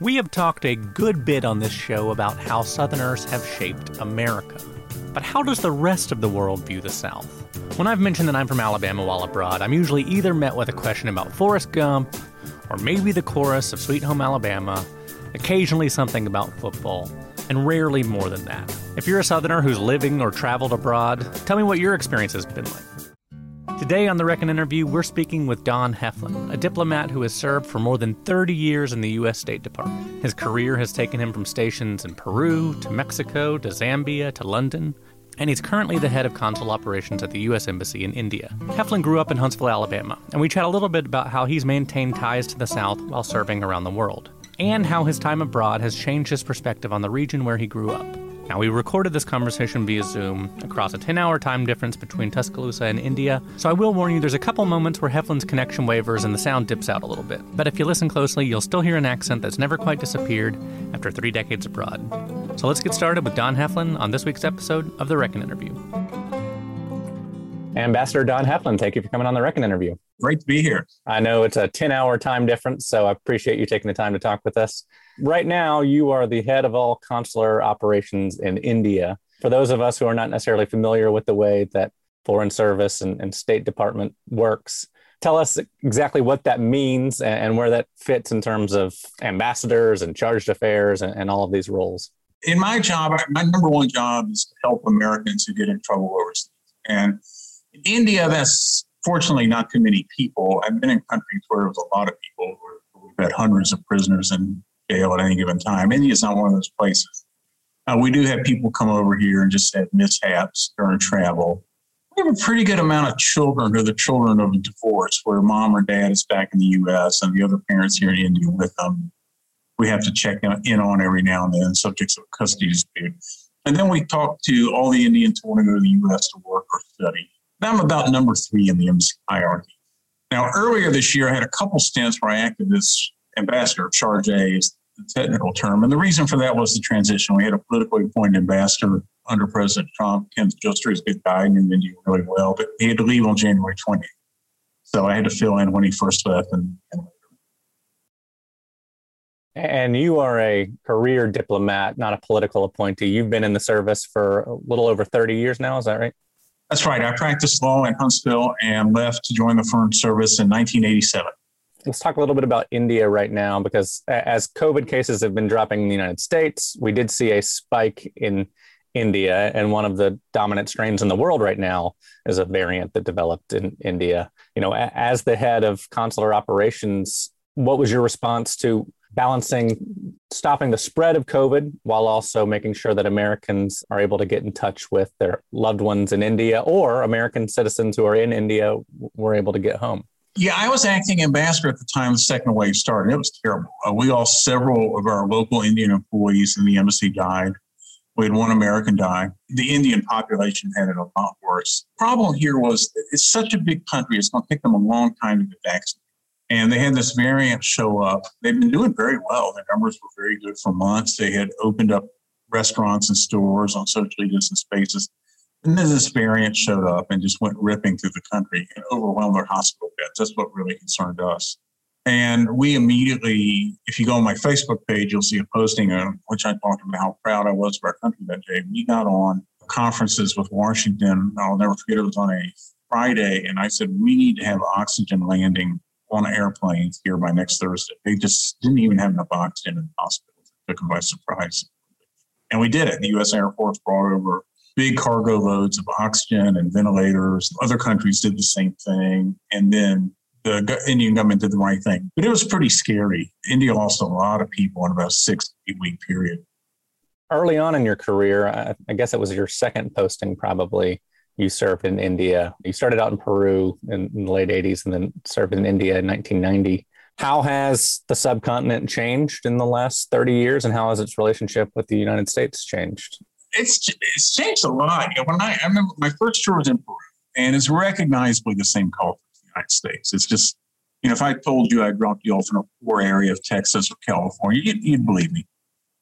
We have talked a good bit on this show about how Southerners have shaped America. But how does the rest of the world view the South? When I've mentioned that I'm from Alabama while abroad, I'm usually either met with a question about Forrest Gump, or maybe the chorus of Sweet Home Alabama, occasionally something about football, and rarely more than that. If you're a Southerner who's living or traveled abroad, tell me what your experience has been like. Today on the Reckon interview, we're speaking with Don Heflin, a diplomat who has served for more than 30 years in the U.S. State Department. His career has taken him from stations in Peru to Mexico to Zambia to London, and he's currently the head of consul operations at the U.S. Embassy in India. Heflin grew up in Huntsville, Alabama, and we chat a little bit about how he's maintained ties to the South while serving around the world, and how his time abroad has changed his perspective on the region where he grew up. Now, we recorded this conversation via Zoom across a 10 hour time difference between Tuscaloosa and India, so I will warn you there's a couple moments where Heflin's connection wavers and the sound dips out a little bit. But if you listen closely, you'll still hear an accent that's never quite disappeared after three decades abroad. So let's get started with Don Heflin on this week's episode of The Reckon Interview. Ambassador Don Heflin, thank you for coming on The Reckon Interview. Great to be here. I know it's a 10 hour time difference, so I appreciate you taking the time to talk with us. Right now, you are the head of all consular operations in India. For those of us who are not necessarily familiar with the way that Foreign Service and, and State Department works, tell us exactly what that means and, where that fits in terms of ambassadors and chargé d'affaires and, and all of these roles. In my job, my number one job is to help Americans who get in trouble overseas. And in India, that's fortunately not too many people. I've been in countries where there was a lot of people. We've had hundreds of prisoners in jail at any given time. India is not one of those places. Uh, we do have people come over here and just have mishaps during travel. We have a pretty good amount of children who are the children of a divorce, where mom or dad is back in the U.S. and the other parents here in India with them. We have to check in on every now and then, subjects of custody dispute. And then we talk to all the Indians who want to go to the U.S. to work or study. I'm about number three in the embassy hierarchy. Now, earlier this year, I had a couple stints where I acted as ambassador, chargé is the technical term. And the reason for that was the transition. We had a politically appointed ambassador under President Trump. Ken Juster is a good guy and India really well, but he had to leave on January 20th. So I had to fill in when he first left and, and and you are a career diplomat, not a political appointee. You've been in the service for a little over 30 years now, is that right? That's right. I practiced law in Huntsville and left to join the Foreign Service in 1987. Let's talk a little bit about India right now, because as COVID cases have been dropping in the United States, we did see a spike in India, and one of the dominant strains in the world right now is a variant that developed in India. You know, as the head of consular operations, what was your response to balancing stopping the spread of COVID while also making sure that Americans are able to get in touch with their loved ones in India or American citizens who are in India were able to get home? Yeah, I was acting ambassador at the time the second wave started. It was terrible. Uh, we lost several of our local Indian employees in the embassy died. We had one American die. The Indian population had it a lot worse. Problem here was it's such a big country, it's going to take them a long time to get vaccinated. And they had this variant show up. They've been doing very well. Their numbers were very good for months. They had opened up restaurants and stores on socially distant spaces. And then this variant showed up and just went ripping through the country and overwhelmed their hospital beds. That's what really concerned us. And we immediately, if you go on my Facebook page, you'll see a posting on which I talked about how proud I was of our country that day. We got on conferences with Washington. I'll never forget it was on a Friday. And I said, we need to have oxygen landing on airplanes here by next Thursday. They just didn't even have enough oxygen in the hospital. It took them by surprise. And we did it. The U.S. Air Force brought over big cargo loads of oxygen and ventilators. Other countries did the same thing. And then the Indian government did the right thing. But it was pretty scary. India lost a lot of people in about a six, eight week period. Early on in your career, I guess it was your second posting probably, you served in India. You started out in Peru in, in the late 80s and then served in India in 1990. How has the subcontinent changed in the last 30 years, and how has its relationship with the United States changed? It's, it's changed a lot. You know, when I, I remember my first tour was in Peru, and it's recognizably the same culture as the United States. It's just, you know, if I told you I dropped you off in a poor area of Texas or California, you'd, you'd believe me.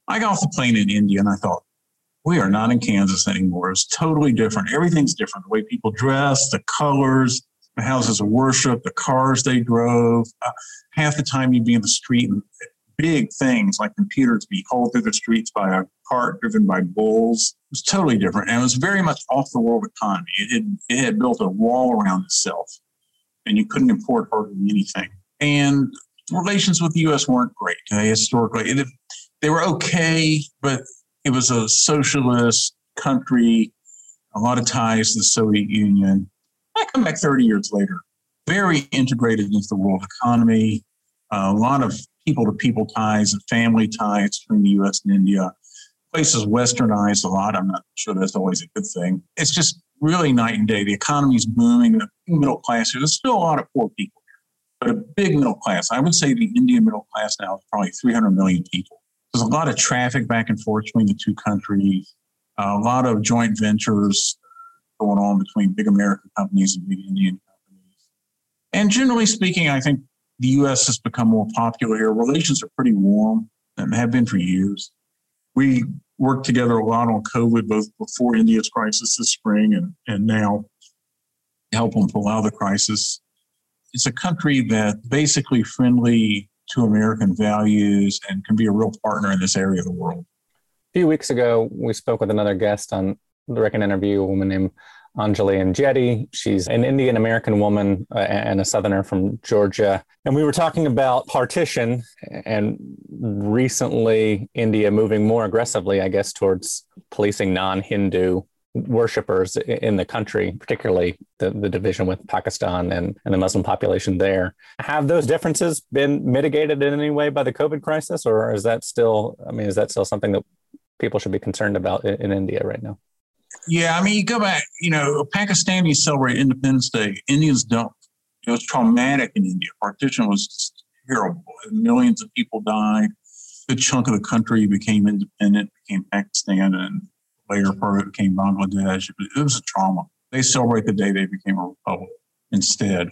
I got off the plane in India and I thought, we are not in Kansas anymore. It's totally different. Everything's different. The way people dress, the colors, the houses of worship, the cars they drove. Uh, half the time you'd be in the street and big things like computers be hauled through the streets by a cart driven by bulls. It was totally different. And it was very much off the world economy. It had, it had built a wall around itself and you couldn't import hardly anything. And relations with the U.S. weren't great. They historically, it, they were okay, but it was a socialist country, a lot of ties to the Soviet Union. I come back 30 years later, very integrated into the world economy, a lot of people to people ties and family ties between the US and India. Places westernized a lot. I'm not sure that's always a good thing. It's just really night and day. The economy's booming, the middle class, there's still a lot of poor people but a big middle class. I would say the Indian middle class now is probably 300 million people. There's a lot of traffic back and forth between the two countries, uh, a lot of joint ventures going on between big American companies and big Indian companies. And generally speaking, I think the U.S. has become more popular here. Relations are pretty warm and have been for years. We worked together a lot on COVID, both before India's crisis this spring and, and now help them pull out of the crisis. It's a country that basically friendly to American values and can be a real partner in this area of the world. A few weeks ago, we spoke with another guest on the Reckon interview, a woman named Anjali Enjeti. She's an Indian American woman uh, and a Southerner from Georgia. And we were talking about partition and recently India moving more aggressively, I guess, towards policing non Hindu worshippers in the country, particularly the, the division with Pakistan and, and the Muslim population there. Have those differences been mitigated in any way by the COVID crisis, or is that still, I mean, is that still something that people should be concerned about in, in India right now? Yeah, I mean, you go back, you know, Pakistanis celebrate Independence Day, Indians don't. It was traumatic in India. Partition was terrible. Millions of people died. A good chunk of the country became independent, became Pakistan, and later became Bangladesh. It was a trauma. They celebrate the day they became a republic instead.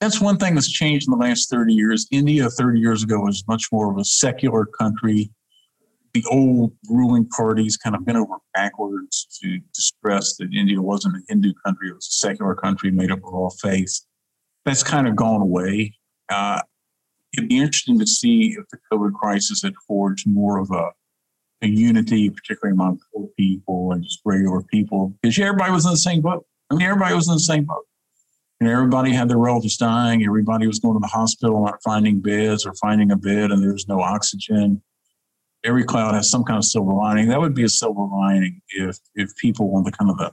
That's one thing that's changed in the last 30 years. India 30 years ago was much more of a secular country. The old ruling parties kind of bent over backwards to, to stress that India wasn't a Hindu country, it was a secular country made up of all faiths. That's kind of gone away. Uh, it'd be interesting to see if the COVID crisis had forged more of a a unity, particularly among poor people and just regular people, because everybody was in the same boat. I mean, everybody was in the same boat. And everybody had their relatives dying. Everybody was going to the hospital, not finding beds or finding a bed, and there was no oxygen. Every cloud has some kind of silver lining. That would be a silver lining if if people on the kind of the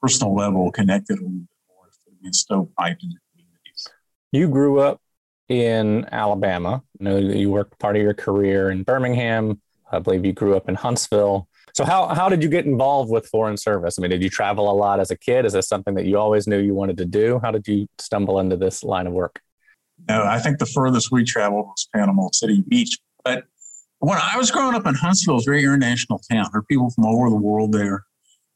personal level connected a little bit more, instead of being stovepiped communities. You grew up in Alabama. I know that you worked part of your career in Birmingham. I believe you grew up in Huntsville. So how how did you get involved with foreign service? I mean, did you travel a lot as a kid? Is this something that you always knew you wanted to do? How did you stumble into this line of work? No, I think the furthest we traveled was Panama City Beach. But when I was growing up in Huntsville, it's a very international town. There are people from all over the world there.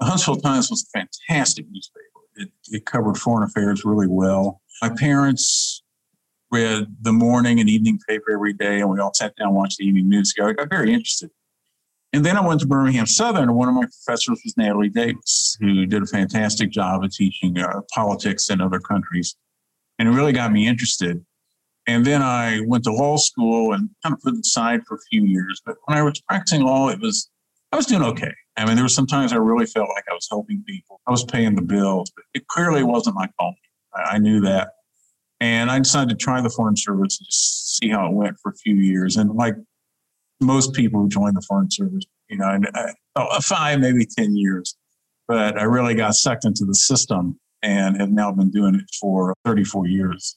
The Huntsville Times was a fantastic newspaper. It, it covered foreign affairs really well. My parents read the morning and evening paper every day, and we all sat down and watched the evening news together. I got very interested. And then I went to Birmingham Southern, and one of my professors was Natalie Davis, who did a fantastic job of teaching uh, politics in other countries. And it really got me interested. And then I went to law school and kind of put it aside for a few years. But when I was practicing law, it was, I was doing okay. I mean, there were some times I really felt like I was helping people. I was paying the bills, but it clearly wasn't my calling. I knew that. And I decided to try the Foreign Service and just see how it went for a few years. And like most people who join the Foreign Service, you know, and I, oh, uh, five, maybe 10 years. But I really got sucked into the system and have now been doing it for 34 years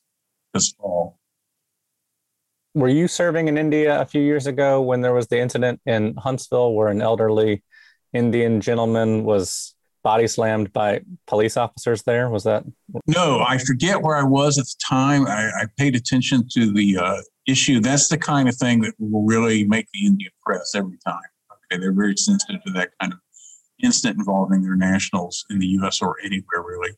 this fall. Were you serving in India a few years ago when there was the incident in Huntsville where an elderly Indian gentleman was body slammed by police officers there? Was that? No, I forget where I was at the time. I, I paid attention to the uh, issue. That's the kind of thing that will really make the Indian press every time. Okay, they're very sensitive to that kind of incident involving their nationals in the U.S. or anywhere really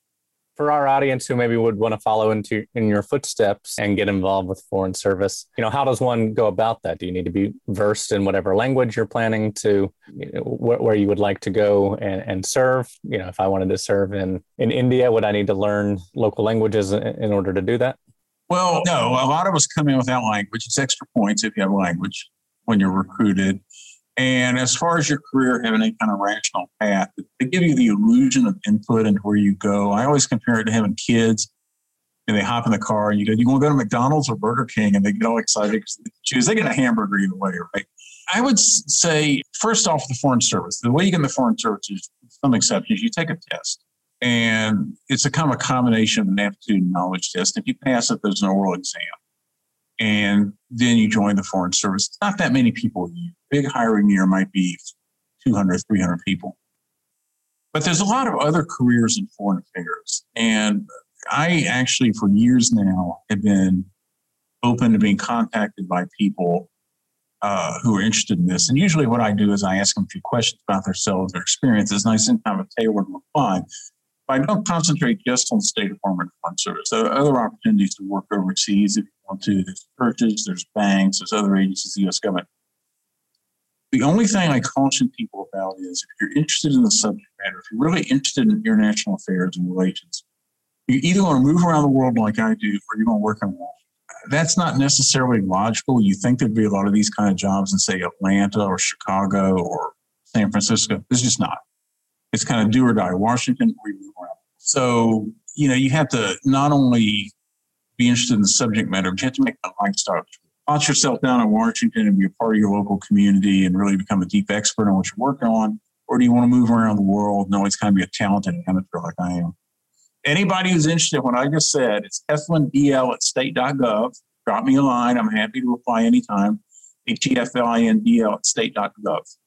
for our audience who maybe would want to follow into in your footsteps and get involved with foreign service you know how does one go about that? Do you need to be versed in whatever language you're planning to you know, wh- where you would like to go and, and, serve? You know if i wanted to serve in in india would i need to learn local languages in, in order to do that? Well no a lot of us come in without language. It's extra points if you have language when you're recruited and as far as your career having any kind of rational path, they give you the illusion of input and where you go. I always compare it to having kids and they hop in the car and you go, you want to go to McDonald's or Burger King? And they get all excited because they choose. They get a hamburger either way, right? I would say, first off, the Foreign Service. The way you get in the Foreign Service is some exceptions. You take a test, and it's a kind of a combination of an aptitude and knowledge test. If you pass it, there's an oral exam and then you join the Foreign Service. It's not that many people. Big hiring year might be 200, 300 people. But there's a lot of other careers in foreign affairs. And I actually, for years now, have been open to being contacted by people uh, who are interested in this. And usually, what I do is I ask them a few questions about themselves, their experiences, and I send kind of a tailored reply. But I don't concentrate just on the State Department Foreign Service. There are other opportunities to work overseas if you to. There's churches, there's banks, there's other agencies, the U.S. government. The only thing I caution people about is if you're interested in the subject matter, if you're really interested in international affairs and relations, you either want to move around the world like I do, or you're going to work in Washington. That's not necessarily logical. You think there'd be a lot of these kind of jobs in, say, Atlanta or Chicago or San Francisco. It's just not. It's kind of do or die. Washington, we move around. So, you know, you have to not only be interested in the subject matter, but you have to make a lifestyle. Put yourself down in Washington and be a part of your local community and really become a deep expert on what you're working on? Or do you want to move around the world and always kind of be a talented amateur like I am? Anybody who's interested in what I just said, it's eflindl at state.gov. Drop me a line. I'm happy to reply anytime. H-E-F-L-I-N-D-L at state.gov.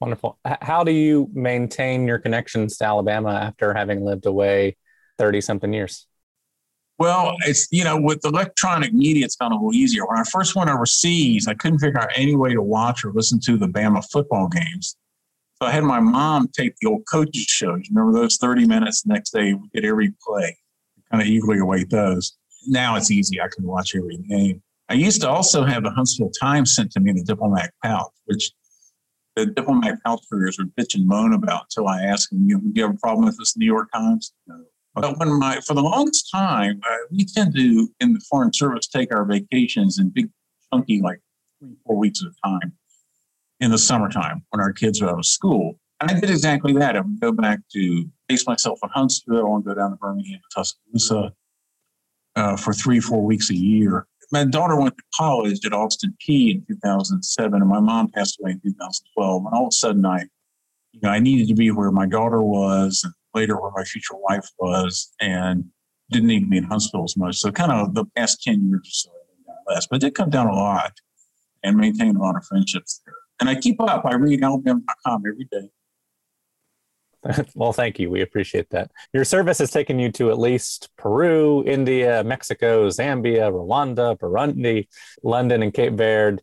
Wonderful. How do you maintain your connections to Alabama after having lived away 30 something years? Well, it's, you know, with electronic media, it's gone a little easier. When I first went overseas, I couldn't figure out any way to watch or listen to the Bama football games. So I had my mom tape the old coaches shows. Remember those 30 minutes the next day, we get every play, kind of eagerly await those. Now it's easy. I can watch every game. I used to also have the Huntsville Times sent to me in the diplomatic pouch, which the diplomatic outfitters would bitch and moan about until I asked them, you know, do you have a problem with this New York Times? No. But when my, for the longest time, uh, we tend to, in the Foreign Service, take our vacations in big, chunky, like three, four weeks at a time in the summertime when our kids are out of school. And I did exactly that. I would go back to base myself in Huntsville and go down to Birmingham, Tuscaloosa uh, for three, four weeks a year my daughter went to college at Austin Peay in 2007, and my mom passed away in 2012. And all of a sudden, I, you know, I needed to be where my daughter was, and later where my future wife was, and didn't need to be in Huntsville as much. So, kind of the past 10 years or so, less, but did come down a lot, and maintain a lot of friendships there. And I keep up. I read Alabama.com every day. well, thank you. We appreciate that. Your service has taken you to at least Peru, India, Mexico, Zambia, Rwanda, Burundi, London, and Cape Verde.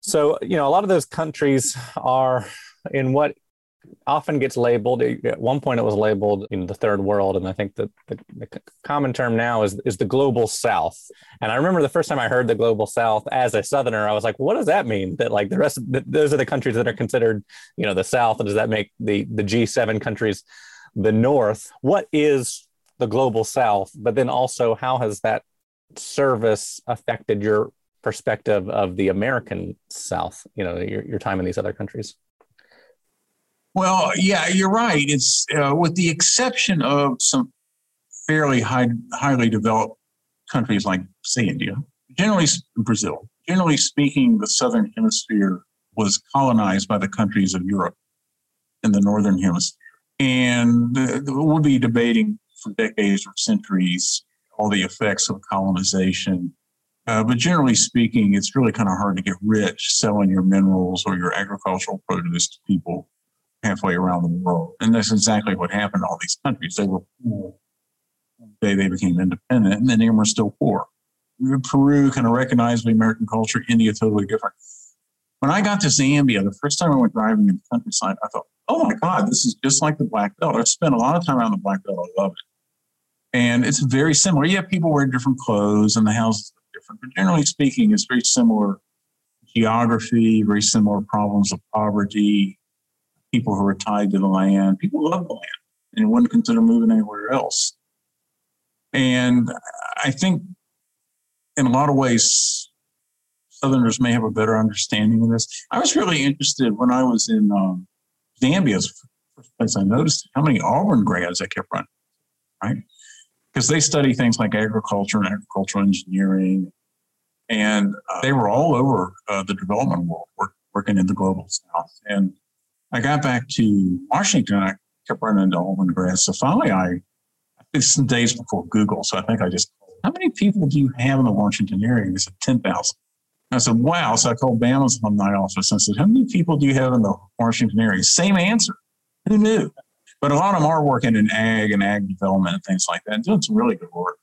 So, you know, a lot of those countries are in what often gets labeled. At one point, it was labeled in the third world, and I think that the, the, common term now is is the global South. And I remember the first time I heard the global South as a Southerner, I was like, "What does that mean? That like the rest, of the, those are the countries that are considered, you know, the South. And does that make the the G seven countries the North? What is the global South? But then also, how has that service affected your perspective of the American South? You know, your your time in these other countries." Well, yeah, you're right. It's uh, with the exception of some fairly high, highly developed countries like, say, India, generally Brazil. Generally speaking, the southern hemisphere was colonized by the countries of Europe in the northern hemisphere, and we'll be debating for decades or centuries all the effects of colonization. Uh, but generally speaking, it's really kind of hard to get rich selling your minerals or your agricultural produce to people halfway around the world. And that's exactly what happened to all these countries. They were poor. They, they became independent, and then they were still poor. Peru kind of recognized the American culture, India totally different. When I got to Zambia, the first time I went driving in the countryside, I thought, oh my God, this is just like the Black Belt. I've spent a lot of time around the Black Belt. I love it. And it's very similar. Yeah, people wear different clothes and the houses are different, but generally speaking, it's very similar geography, very similar problems of poverty, people who are tied to the land. People love the land and wouldn't consider moving anywhere else. And I think in a lot of ways, Southerners may have a better understanding of this. I was really interested when I was in um, Zambia, first place I noticed how many Auburn grads I kept running, right? Because they study things like agriculture and agricultural engineering. And uh, they were all over uh, the development world, work, working in the global south. And I got back to Washington, I kept running into Auburn grads. So finally, I, it's some days before Google. So I think I just, how many people do you have in the Washington area? They said 10,000. I said, wow. So I called Bama's alumni office and said, how many people do you have in the Washington area? Same answer. Who knew? But a lot of them are working in ag and ag development and things like that, and doing some really good work.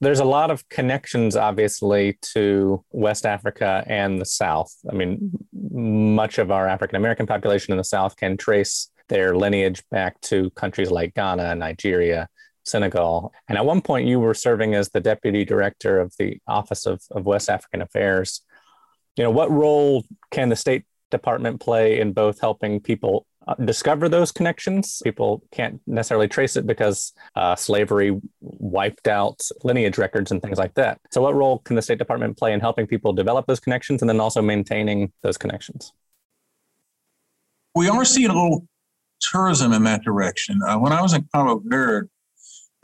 There's a lot of connections, obviously, to West Africa and the South. I mean, much of our African American population in the South can trace their lineage back to countries like Ghana, Nigeria, Senegal. And at one point, you were serving as the deputy director of the Office of, of West African Affairs. You know, what role can the State Department play in both helping people discover those connections? People can't necessarily trace it because uh, slavery wiped out lineage records and things like that. So, what role can the State Department play in helping people develop those connections and then also maintaining those connections? We are seeing a little tourism in that direction. Uh, when I was in Cabo Verde,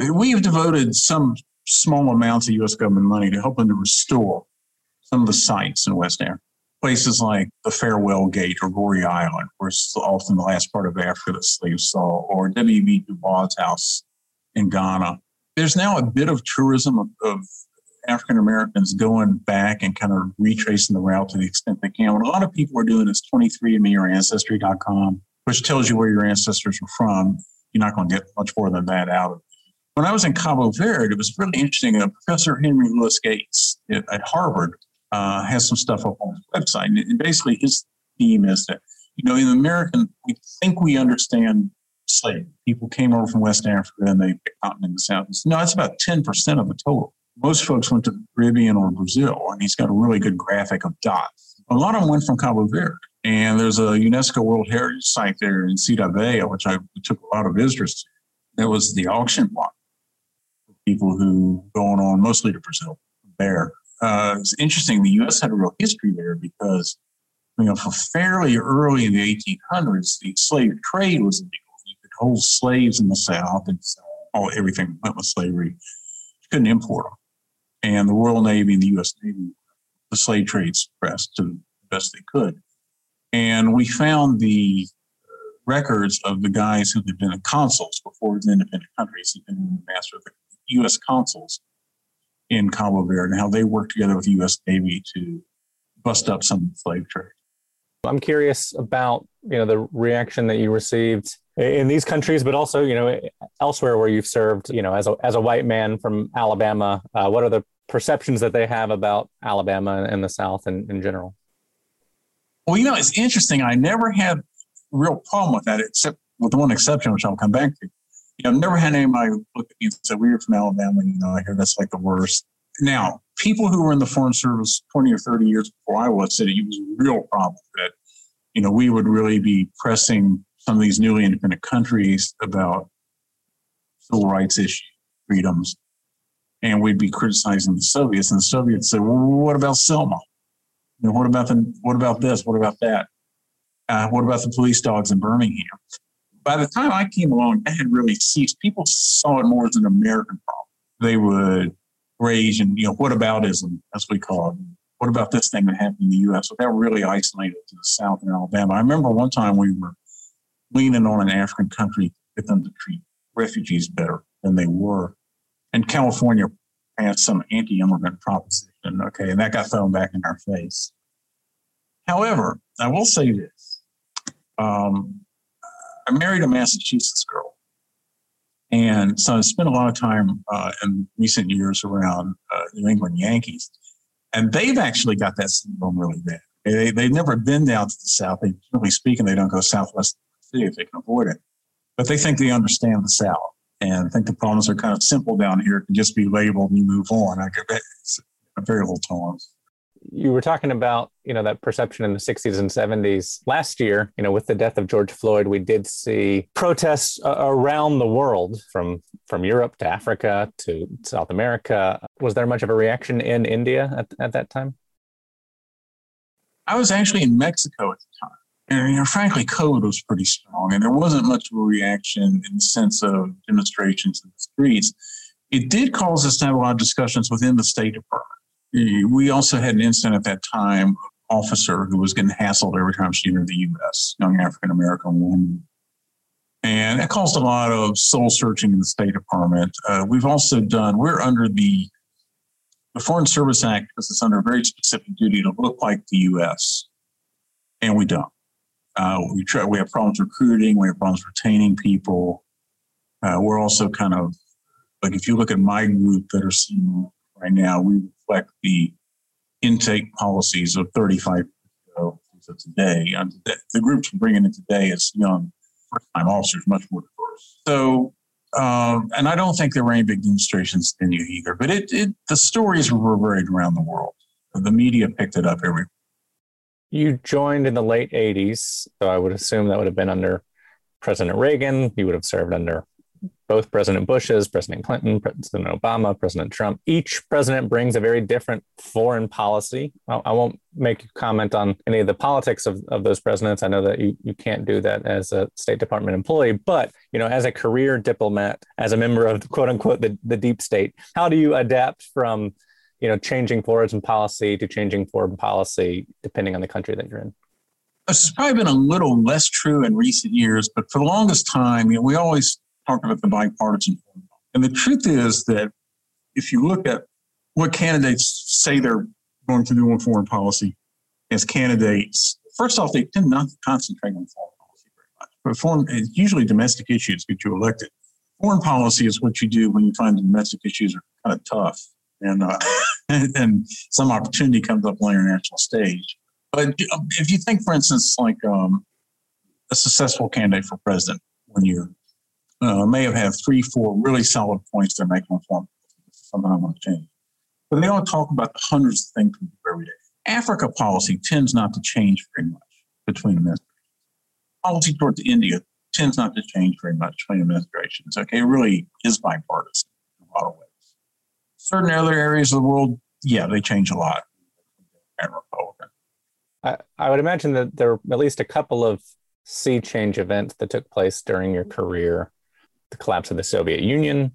We've devoted some small amounts of U.S. government money to helping to restore some of the sites in West Africa. Places like the Farewell Gate or Gorée Island, where it's often the last part of Africa that slaves saw, or W.B. Du Bois House in Ghana. There's now a bit of tourism of, of African Americans going back and kind of retracing the route to the extent they can. What a lot of people are doing is 23andMe or Ancestry.com, which tells you where your ancestors are from. You're not going to get much more than that out of it. when I was in Cabo Verde, it was really interesting. Professor Henry Louis Gates at, at Harvard uh, has some stuff up on his website. And basically, his theme is that, you know, in American, we think we understand slavery. People came over from West Africa and they continent in the South. No, that's about 10% of the total. Most folks went to the Caribbean or Brazil, and he's got a really good graphic of dots. A lot of them went from Cabo Verde. And there's a UNESCO World Heritage Site there in Velha, which I took a lot of visitors to. That was the auction block people who going on mostly to Brazil there. Uh, it's interesting. The U.S. had a real history there because, you know, for fairly early in the 1800s, the slave trade was illegal. You could hold slaves in the South and all everything went with slavery. You couldn't import them, and the Royal Navy and the U.S. Navy, the slave trade suppressed to the best they could. And we found the records of the guys who had been consuls before the independent countries. He'd been the master of the U.S. consuls in Cabo Verde and how they worked together with the U.S. Navy to bust up some of the slave trade. I'm curious about you know the reaction that you received in these countries, but also you know elsewhere where you've served. You know, as a as a white man from Alabama, uh, what are the perceptions that they have about Alabama and the South in, in general? Well, you know, it's interesting. I never had real problem with that, except with one exception, which I'll come back to you know, never had anybody look at me and say, we are from Alabama, you know, I hear that's like the worst. Now, people who were in the Foreign Service 20 or 30 years before I was said it was a real problem that, you know, we would really be pressing some of these newly independent countries about civil rights issues, freedoms, and we'd be criticizing the Soviets. And the Soviets said, well, what about Selma? You know, what about the, what about this? What about that? Uh, what about the police dogs in Birmingham? By the time I came along, that had really ceased. People saw it more as an American problem. They would rage and, you know, what aboutism, as we call it. What about this thing that happened in the U.S.? So that really isolated to the South and Alabama. I remember one time we were leaning on an African country to get them to treat refugees better than they were. And California passed some anti-immigrant proposition, okay, and that got thrown back in our face. However, I will say this. Um, I married a Massachusetts girl. And so I spent a lot of time uh, in recent years around uh, New England Yankees. And they've actually got that syndrome really bad. They, they've never been down to the South. They, generally speaking, they don't go southwest city if they can avoid it. But they think they understand the South and think the problems are kind of simple down here. It can just be labeled and you move on. I get a very little tolerance you were talking about you know that perception in the 60s and 70s last year you know with the death of george floyd we did see protests uh, around the world from from europe to africa to south america. Was there much of a reaction in india at, at that time? I was actually in mexico at the time. And you know, frankly covid was pretty strong and there wasn't much of a reaction in the sense of demonstrations in the streets. It did cause us to have a lot of discussions within the state department we also had an incident at that time, officer who was getting hassled every time she entered the U.S., young African American woman. And that caused a lot of soul searching in the State Department. Uh, we've also done, we're under the, the Foreign Service Act because it's under a very specific duty to look like the U.S., and we don't. Uh, we try, we have problems recruiting, we have problems retaining people. Uh, we're also kind of like if you look at my group that are seen right now, we reflect the intake policies of 35 years ago to today. The groups we're bringing in today is young first-time officers, much more diverse. So, um, and I don't think there were any big demonstrations in you either. But it, it the stories reverberated around the world. The media picked it up everywhere. You joined in the late 80s, so I would assume that would have been under President Reagan. You would have served under both President Bush's, President Clinton, President Obama, President Trump. Each president brings a very different foreign policy. I, won't make you comment on any of the politics of, of those presidents. I know that you, you can't do that as a State Department employee, but you know, as a career diplomat, as a member of quote unquote the, the deep state, how do you adapt from you know changing foreign policy to changing foreign policy depending on the country that you're in? This has probably been a little less true in recent years, but for the longest time, you know, we always talking about the bipartisan. And the truth is that if you look at what candidates say they're going to do on foreign policy as candidates, first off, they tend not to concentrate on foreign policy very much. But foreign, usually domestic issues get you elected. Foreign policy is what you do when you find domestic issues are kind of tough and, uh, and some opportunity comes up on the international stage. But if you think, for instance, like um, a successful candidate for president one year uh, may have had three, four really solid points they're making on form. Something I want to change. But they don't talk about the hundreds of things we do every day. Africa policy tends not to change very much between administrations. Policy towards India tends not to change very much between administrations. Okay, it really is bipartisan in a lot of ways. Certain other areas of the world, yeah, they change a lot. I, I would imagine that there were at least a couple of sea change events that took place during your career the collapse of the Soviet Union,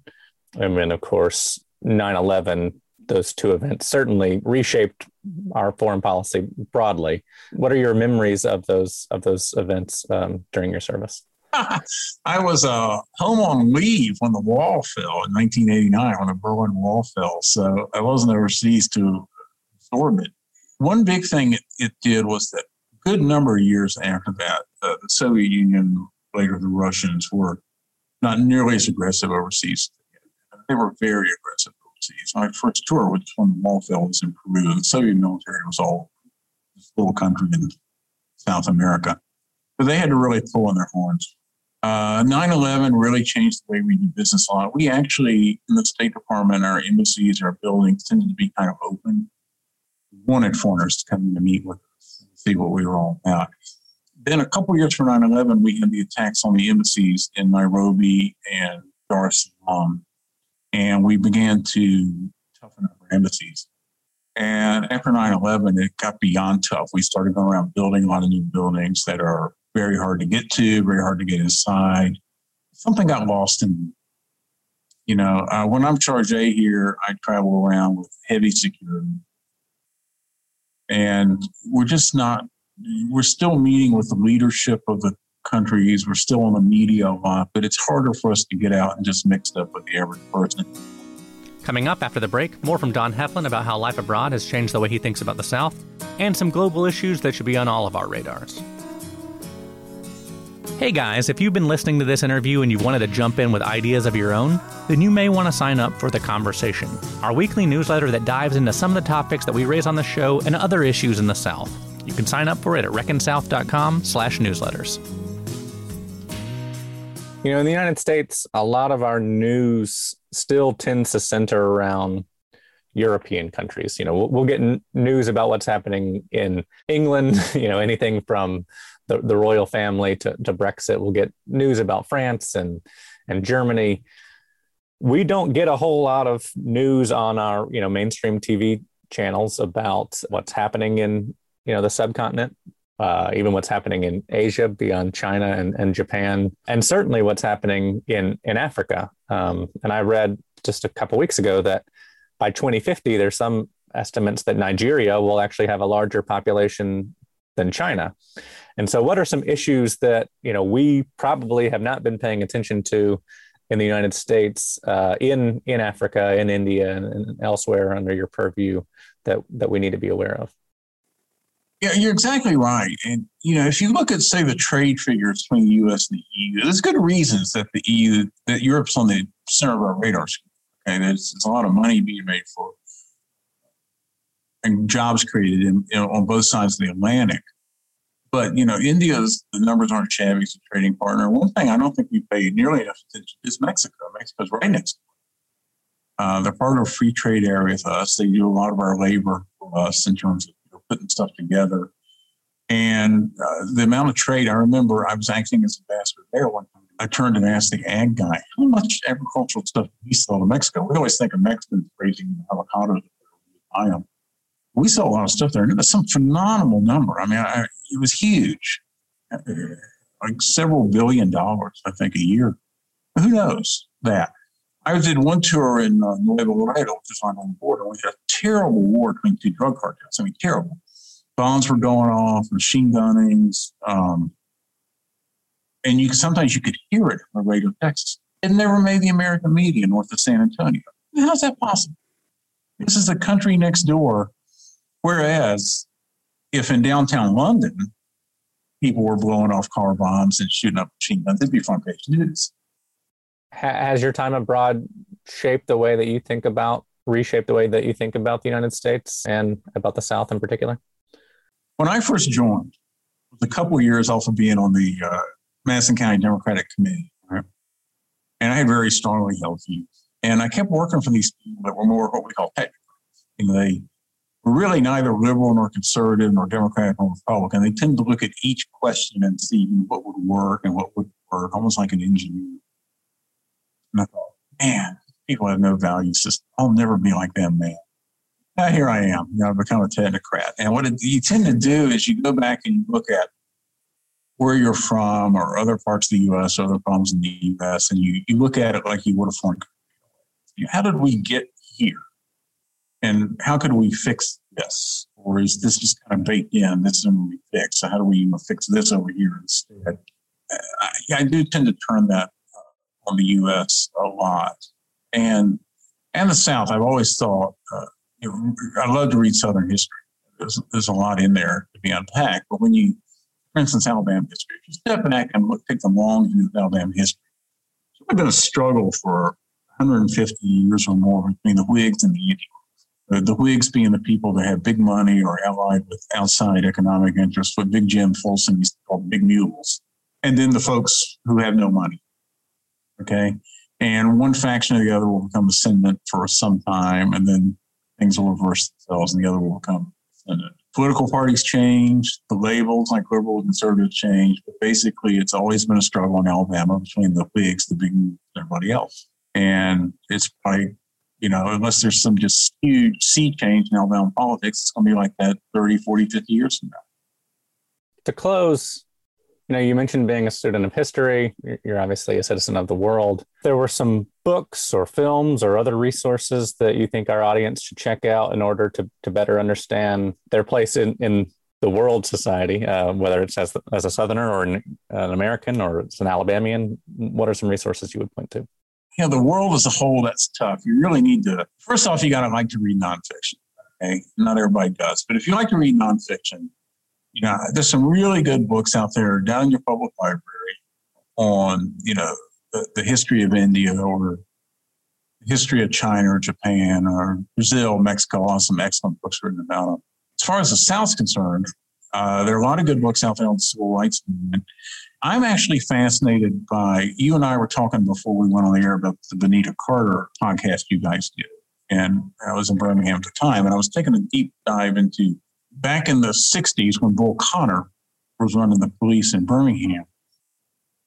and then, of course, 9 11, those two events certainly reshaped our foreign policy broadly. What are your memories of those of those events um, during your service? I was uh, home on leave when the wall fell in 1989, when the Berlin Wall fell. So I wasn't overseas to absorb it. One big thing it, it did was that a good number of years after that, uh, the Soviet Union, later the Russians, were not nearly as aggressive overseas. They were very aggressive overseas. My first tour was when the wall fell was in Peru. The Soviet military was all this little country in South America. But they had to really pull on their horns. Uh, 9-11 really changed the way we do business a lot. We actually, in the State Department, our embassies, our buildings tended to be kind of open. We wanted foreigners to come in to meet with us and see what we were all about. Then a couple years from 9-11, we had the attacks on the embassies in Nairobi and Dar es Salaam. And we began to toughen up our embassies. And after 9-11, it got beyond tough. We started going around building a lot of new buildings that are very hard to get to, very hard to get inside. Something got lost in, you know, uh, when I'm chargé here, I travel around with heavy security. And we're just not we're still meeting with the leadership of the countries. We're still on the media a lot, but it's harder for us to get out and just mix up with the average person. Coming up after the break, more from Don Heflin about how life abroad has changed the way he thinks about the South, and some global issues that should be on all of our radars. Hey guys, if you've been listening to this interview and you wanted to jump in with ideas of your own, then you may want to sign up for The Conversation, our weekly newsletter that dives into some of the topics that we raise on the show and other issues in the South. You can sign up for it at reckonsouth.com slash newsletters. You know, in the United States, a lot of our news still tends to center around European countries. You know, we'll, we'll get n- news about what's happening in England, you know, anything from the, the royal family to, to Brexit. We'll get news about France and and Germany. We don't get a whole lot of news on our you know mainstream TV channels about what's happening in you know the subcontinent, uh, even what's happening in Asia beyond China and, and Japan, and certainly what's happening in in Africa. Um, and I read just a couple weeks ago that by 2050, there's some estimates that Nigeria will actually have a larger population than China. And so, what are some issues that you know we probably have not been paying attention to in the United States, uh, in in Africa, in India, and, and elsewhere under your purview that that we need to be aware of? Yeah, you're exactly right. And you know, if you look at say the trade figures between the U.S. and the EU, there's good reasons that the EU that Europe's on the center of our radar screen. Okay, there's, there's a lot of money being made for and jobs created in, you know, on both sides of the Atlantic. But you know, India's the numbers aren't shabby as a trading partner. One thing I don't think we pay nearly enough attention is Mexico. Mexico's right next. Uh, they're part of a free trade area with us. They do a lot of our labor for us in terms of putting stuff together. And uh, the amount of trade, I remember I was acting as ambassador there one time. I turned and asked the ag guy, how much agricultural stuff do we sell to Mexico? We always think of Mexicans raising avocados. I am. We sell a lot of stuff there. And it was some phenomenal number. I mean, I, it was huge, uh, like several billion dollars, I think, a year. Who knows that? I did one tour in uh, Nuevo Laredo, which is on the border. We had a terrible war between two drug cartels. I mean, terrible. Bombs were going off, machine gunnings, um, and you sometimes you could hear it on the radio, Texas. It never made the American media north of San Antonio. How's that possible? This is the country next door. Whereas, if in downtown London, people were blowing off car bombs and shooting up machine guns, it'd be front page news. Has your time abroad shaped the way that you think about, reshaped the way that you think about the United States and about the South in particular? When I first joined, it was a couple of years off of being on the uh, Madison County Democratic Committee, right? and I had very strongly held views. And I kept working for these people that were more what we call technocrats. And they were really neither liberal nor conservative nor Democratic nor Republican. They tend to look at each question and see what would work and what would work, almost like an engineer. And I thought, man, people have no value system. I'll never be like them, man. Now here I am. You know, I've become a technocrat. And what it, you tend to do is you go back and you look at where you're from or other parts of the U.S., other problems in the U.S., and you, you look at it like you would a foreign country. How did we get here? And how could we fix this? Or is this just kind of baked in? This is going to be fixed. So how do we even fix this over here instead? I, I do tend to turn that uh, on the U.S. a lot, and and the South. I've always thought uh, you know, I love to read Southern history. There's, there's a lot in there to be unpacked, but when you for instance, Alabama history. If you step back and look, take the long view of Alabama history, it's really been a struggle for 150 years or more between the Whigs and the Indians. The, the Whigs being the people that have big money or allied with outside economic interests, what Big Jim Folsom used to call big mules, and then the folks who have no money. Okay. And one faction or the other will become ascendant for some time, and then things will reverse themselves, and the other will become ascendant political parties change, the labels like liberal and conservative change, but basically it's always been a struggle in Alabama between the Whigs, the big, and everybody else. And it's probably, you know, unless there's some just huge sea change in Alabama politics, it's going to be like that 30, 40, 50 years from now. To close, you know, you mentioned being a student of history. You're obviously a citizen of the world. There were some books or films or other resources that you think our audience should check out in order to, to better understand their place in, in the world society, uh, whether it's as, as a Southerner or an, an American or it's an Alabamian. What are some resources you would point to? Know, the world as a whole, that's tough. You really need to, first off, you got to like to read nonfiction. Okay. Not everybody does. But if you like to read nonfiction, you know, there's some really good books out there down in your public library. on, you know, the, the history of India or history of China or Japan or Brazil, Mexico, some excellent books written about them. As far as the South's concerned, uh, there are a lot of good books out there on the civil rights movement. I'm actually fascinated by, you and I were talking before we went on the air about the Benita Carter podcast you guys did. And I was in Birmingham at the time, and I was taking a deep dive into back in the 60s when Bull Connor was running the police in Birmingham,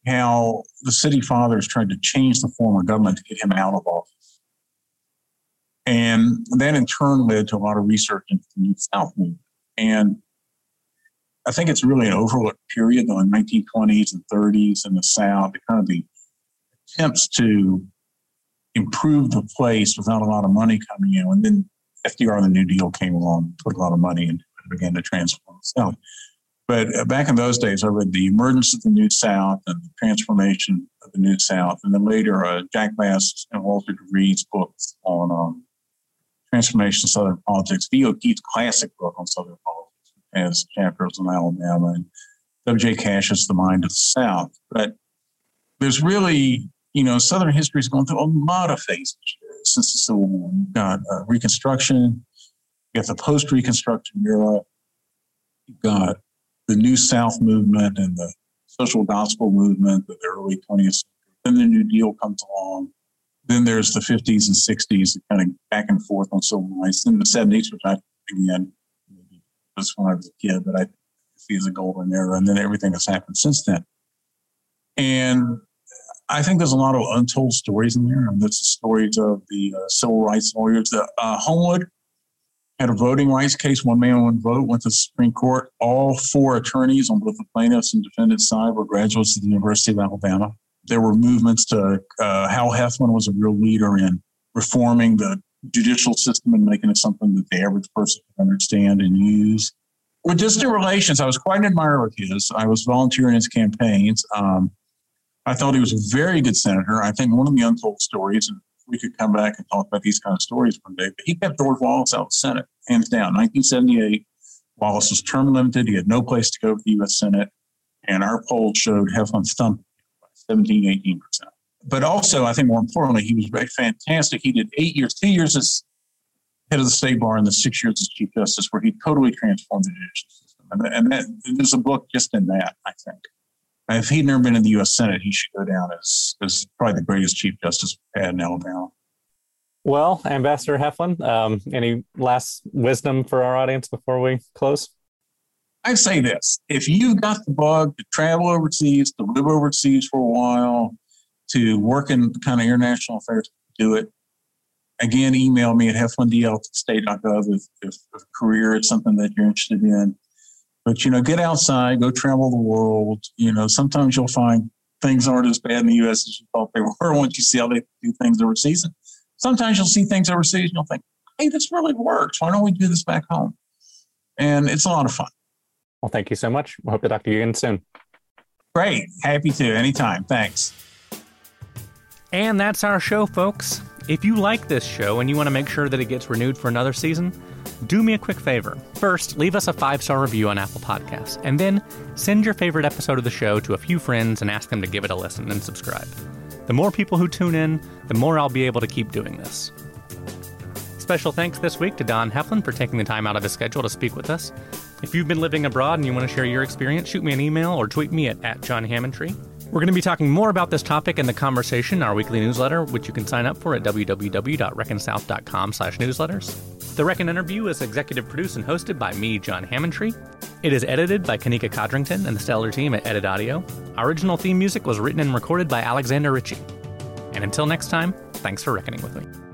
how the city fathers tried to change the former government to get him out of office. And that in turn led to a lot of research into the New South movement. And I think it's really an overlooked period, though, in 1920s and 30s in the South, kind of the attempts to improve the place without a lot of money coming in. And then FDR and the New Deal came along, put a lot of money and began to transform South. But uh, back in those days, I read The Emergence of the New South and The Transformation of the New South, and then later uh, Jack Bass and Walter Reed's books on um, Transformation of Southern Politics, V.O. Key's classic book on Southern politics has chapters on Alabama, and W.J. Cash's The Mind of the South. But there's really, you know, Southern history is going through a lot of phases since the Civil War. You've got uh, Reconstruction, you got the post Reconstruction era, you've got the New South movement and the social gospel movement of the early 20th century. Then the New Deal comes along. Then there's the 50s and 60s, kind of back and forth on civil rights. Then the 70s, which I, again, was when I was a kid, but I see as a golden era. And then everything that's happened since then. And I think there's a lot of untold stories in there. And there's the stories of the uh, civil rights lawyers. The uh, Homewood had a voting rights case, one man, one vote, went to the Supreme Court. All four attorneys on both the plaintiffs and defendants side were graduates of the University of Alabama. There were movements to, uh, Howell Heflin was a real leader in reforming the judicial system and making it something that the average person could understand and use. With distant relations, I was quite an admirer of his. I was volunteering his campaigns. Um, I thought he was a very good senator. I think one of the untold stories, and we could come back and talk about these kind of stories one day. But he kept George Wallace out of the Senate, hands down. 1978, Wallace was term limited. He had no place to go for the U.S. Senate. And our poll showed Heflin thumped by 17, 18%. But also, I think more importantly, he was fantastic. He did eight years, two years as head of the state bar and the six years as chief justice, where he totally transformed the judicial system. And, and that, there's a book just in that, I think. If he'd never been in the U.S. Senate, he should go down as, as probably the greatest Chief Justice we had in Alabama. Well, Ambassador Heflin, um, any last wisdom for our audience before we close? I say this if you've got the bug to travel overseas, to live overseas for a while, to work in kind of international affairs, do it. Again, email me at heflindl.state.gov if, if, if career is something that you're interested in. But you know, get outside, go travel the world. You know, sometimes you'll find things aren't as bad in the U.S. as you thought they were once you see how they do things overseas. And sometimes you'll see things overseas and you'll think, "Hey, this really works. Why don't we do this back home?" And it's a lot of fun. Well, thank you so much. We hope to talk to you again soon. Great. Happy to. Anytime. Thanks. And that's our show, folks. If you like this show and you want to make sure that it gets renewed for another season, do me a quick favor. First, leave us a five star review on Apple Podcasts, and then send your favorite episode of the show to a few friends and ask them to give it a listen and subscribe. The more people who tune in, the more I'll be able to keep doing this. Special thanks this week to Don Heflin for taking the time out of his schedule to speak with us. If you've been living abroad and you want to share your experience, shoot me an email or tweet me at, at John Hammontree. We're going to be talking more about this topic in the conversation, our weekly newsletter, which you can sign up for at www.reckonsouth.com slash newsletters. The Reckon interview is executive produced and hosted by me, John Hammontree. It is edited by Kanika Codrington and the stellar team at Edit Audio. Our original theme music was written and recorded by Alexander Ritchie. And until next time, thanks for reckoning with me.